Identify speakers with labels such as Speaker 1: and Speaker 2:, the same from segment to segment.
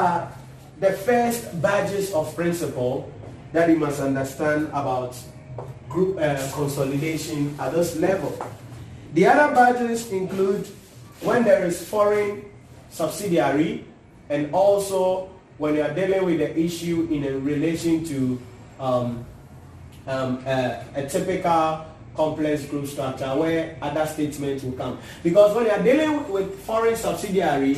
Speaker 1: are the first badges of principle that you must understand about group uh, consolidation at this level. The other badges include when there is foreign subsidiary and also when you are dealing with the issue in relation to um, um, a typical complex group structure where other statements will come. Because when you are dealing with foreign subsidiary,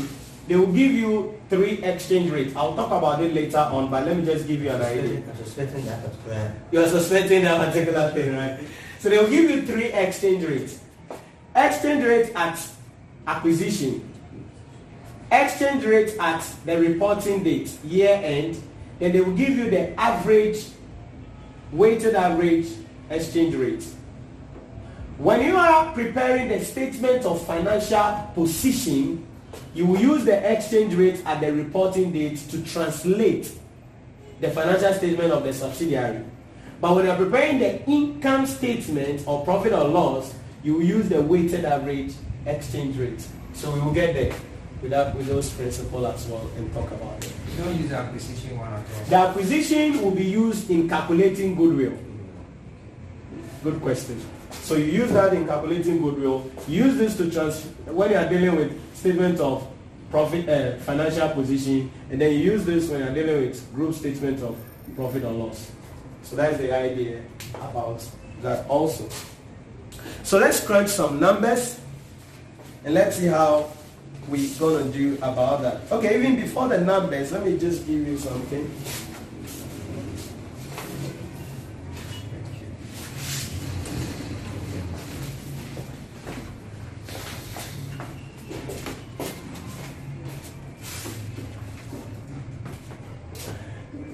Speaker 1: they will give you three exchange rates. I'll talk about it later on, but let me just give you an idea.
Speaker 2: I'm suspecting that particular.
Speaker 1: You're suspecting that particular thing, right? So they'll give you three exchange rates. Exchange rate at acquisition, exchange rate at the reporting date, year end, then they will give you the average, weighted average exchange rate. When you are preparing the statement of financial position, you will use the exchange rate at the reporting date to translate the financial statement of the subsidiary. But when you're preparing the income statement or profit or loss, you will use the weighted average exchange rate. So we will get there with, that, with those principles as well and talk about it.
Speaker 3: You don't use the acquisition one at all.
Speaker 1: The acquisition will be used in calculating goodwill. Good question. So you use that in calculating goodwill. Use this to trans when you are dealing with statement of profit, uh, financial position, and then you use this when you are dealing with group statement of profit or loss. So that's the idea about that also. So let's crunch some numbers and let's see how we're gonna do about that. Okay, even before the numbers, let me just give you something.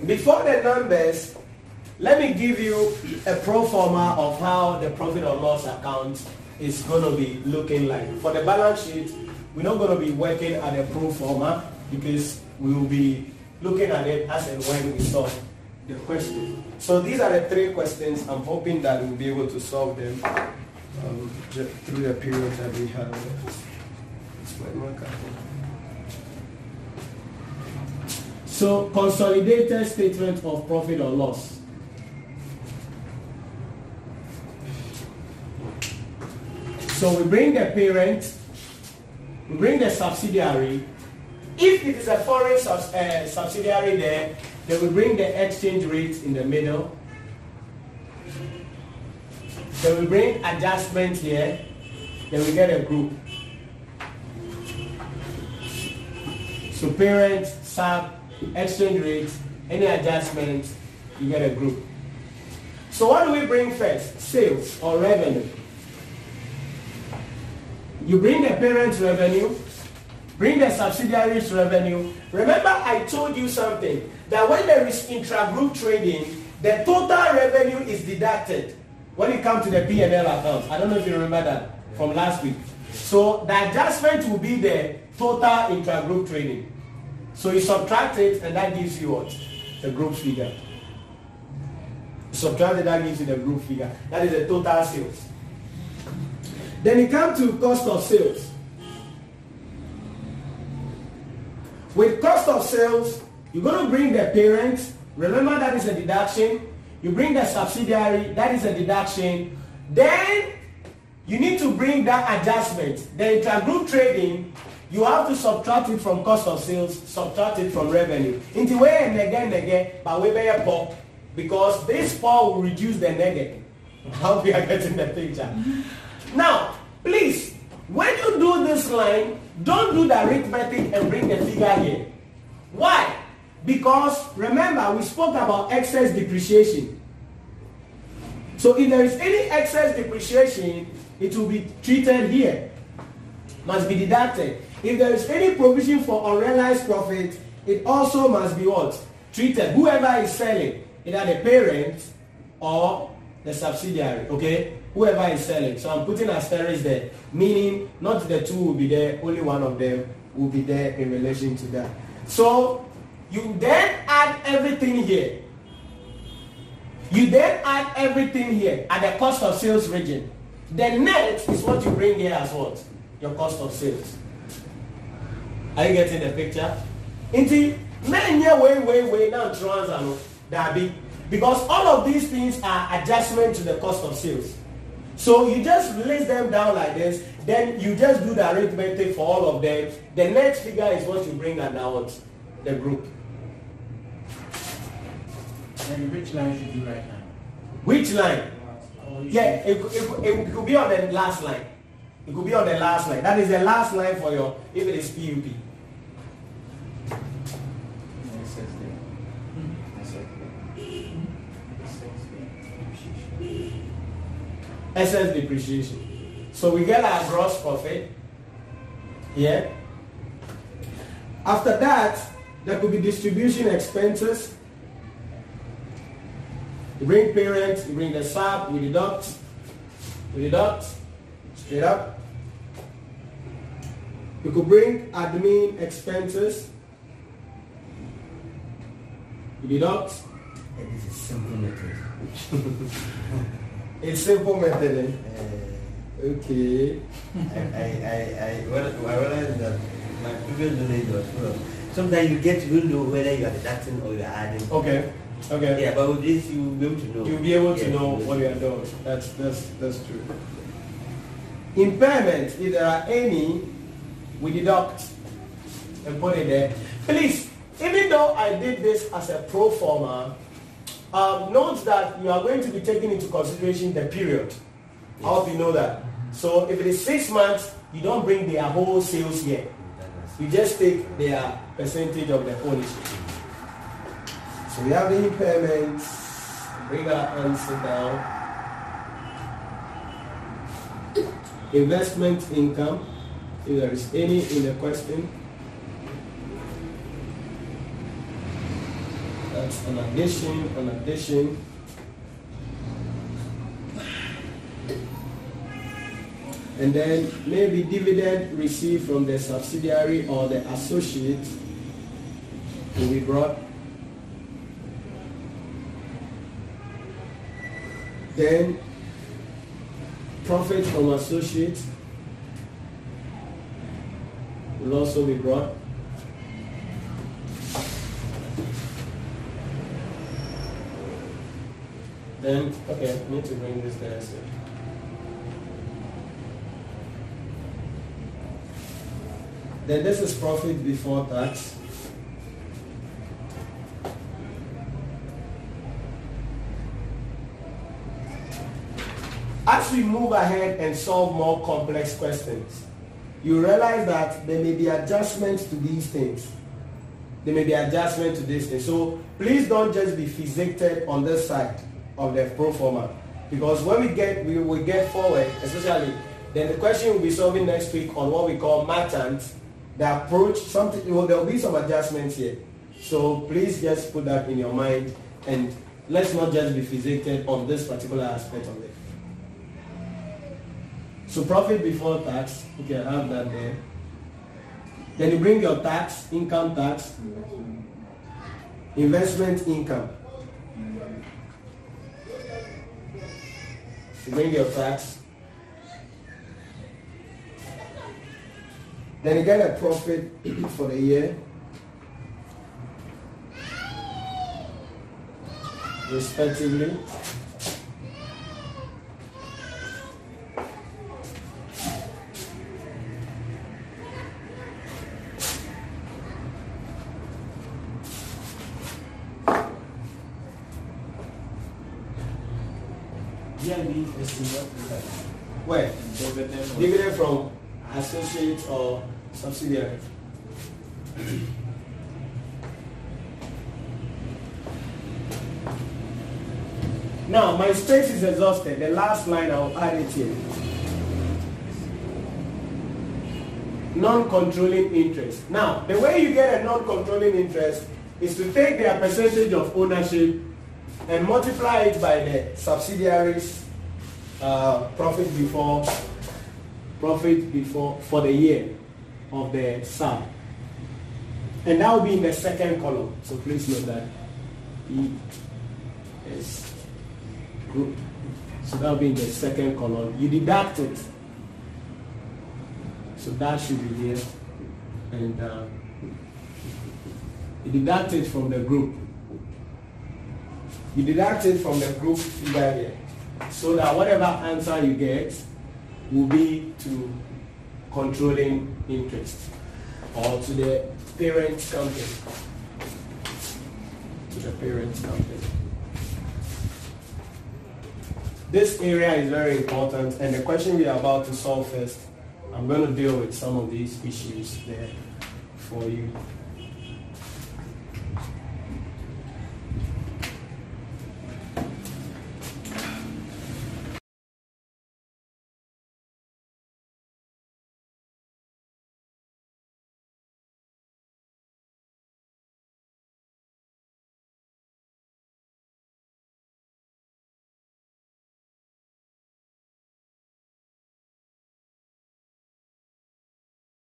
Speaker 1: Before the numbers, let me give you a pro forma of how the profit or loss account is going to be looking like. For the balance sheet, we're not going to be working at a pro forma because we will be looking at it as and when we solve the question. So these are the three questions. I'm hoping that we'll be able to solve them um, through the period that we have So consolidated statement of profit or loss. So we bring the parent, we bring the subsidiary. If it is a foreign uh, subsidiary there, then we bring the exchange rate in the middle. Then we bring adjustment here. Then we get a group. So parent, sub, exchange rate, any adjustment, you get a group. So what do we bring first? Sales or revenue. You bring the parent's revenue, bring the subsidiary's revenue. Remember I told you something, that when there is intra-group trading, the total revenue is deducted when it comes to the P&L account. I don't know if you remember that from last week. So the adjustment will be the total intra-group trading. So you subtract it and that gives you what? The group figure. Subtract it, that gives you the group figure. That is the total sales. Then you come to cost of sales. With cost of sales, you're going to bring the parent. Remember that is a deduction. You bring the subsidiary, that is a deduction. Then you need to bring that adjustment. The intergroup trading, you have to subtract it from cost of sales, subtract it from revenue. In the way and again, again, but we bear poor because this poor will reduce the negative. How we are getting the picture. Now, please, when you do this line, don't do the arithmetic and bring the figure here. Why? Because remember, we spoke about excess depreciation. So if there is any excess depreciation, it will be treated here. Must be deducted. If there is any provision for unrealized profit, it also must be what? Treated. Whoever is selling, either the parent or the subsidiary, okay? Whoever is selling. So I'm putting asterisk there, meaning not the two will be there, only one of them will be there in relation to that. So you then add everything here. You then add everything here at the cost of sales region. The net is what you bring here as what? Your cost of sales. Are you getting the picture? nti mẹ́nyẹ wei wei wei náà transfer no dàbí because all of these things are adjustment to the cost of sales so you just list them down like this then you just do the arithmetic for all of them the next figure is what you bring out the group.
Speaker 2: And which line should you write now?
Speaker 1: which line.
Speaker 2: Oh, or
Speaker 1: Yeah, it, could- it, it could be on the last line. It could be on the last line. That is the last line for your, if it is PUP. Excess depreciation. So we get our gross profit here. After that, there could be distribution expenses. You bring parents, you bring the sub, we deduct, we deduct, straight up. You could bring admin expenses. You deduct.
Speaker 4: And this is simple.
Speaker 1: It's simple method. eh?
Speaker 4: Uh,
Speaker 1: Okay.
Speaker 4: I, I, I, I, I realized that my previous knowledge was full of. Sometimes you get to know whether you are deducting or you are adding.
Speaker 1: Okay. Okay.
Speaker 4: Yeah, but with this you will be able to know.
Speaker 1: You'll be able to
Speaker 4: Yeah,
Speaker 1: know what you are doing. That's that's that's true. Impairment, if there are any, we deduct and put it there. Please, even though I did this as a pro forma, um, note that you are going to be taking into consideration the period. I hope you know that. So if it is six months, you don't bring their whole sales here. You just take their percentage of the ownership. So we have the impairments. Bring our answer down. Investment income, if there is any in the question. An addition, an addition. And then maybe dividend received from the subsidiary or the associate will be brought. Then profit from associate will also be brought. Then, okay, I need to bring this down. So. Then this is profit before tax. As we move ahead and solve more complex questions, you realize that there may be adjustments to these things. There may be adjustments to these things. So please don't just be fixated on this side of the pro forma. Because when we get we will get forward, especially then the question we'll be solving next week on what we call matant, the approach, something well, there will be some adjustments here. So please just put that in your mind and let's not just be fixated on this particular aspect of it. So profit before tax, okay, I have that there. Then you bring your tax, income tax, investment income. Bring your tax. Then you get a profit for the year. Respectively.
Speaker 2: DIB is what.
Speaker 1: Where?
Speaker 2: Dividend
Speaker 1: Dividend from associate or subsidiary. Now, my space is exhausted. The last line, I'll add it here. Non-controlling interest. Now, the way you get a non-controlling interest is to take their percentage of ownership and multiply it by the subsidiaries uh, profit before profit before for the year of the sum. And that will be in the second column. So please note that E is group. So that will be in the second column. You deduct it. So that should be here. And uh, You deduct it from the group. You deduct it from the group figure. So that whatever answer you get will be to controlling interest or to the parent company. To the parent company. This area is very important and the question we are about to solve first, I'm going to deal with some of these issues there for you.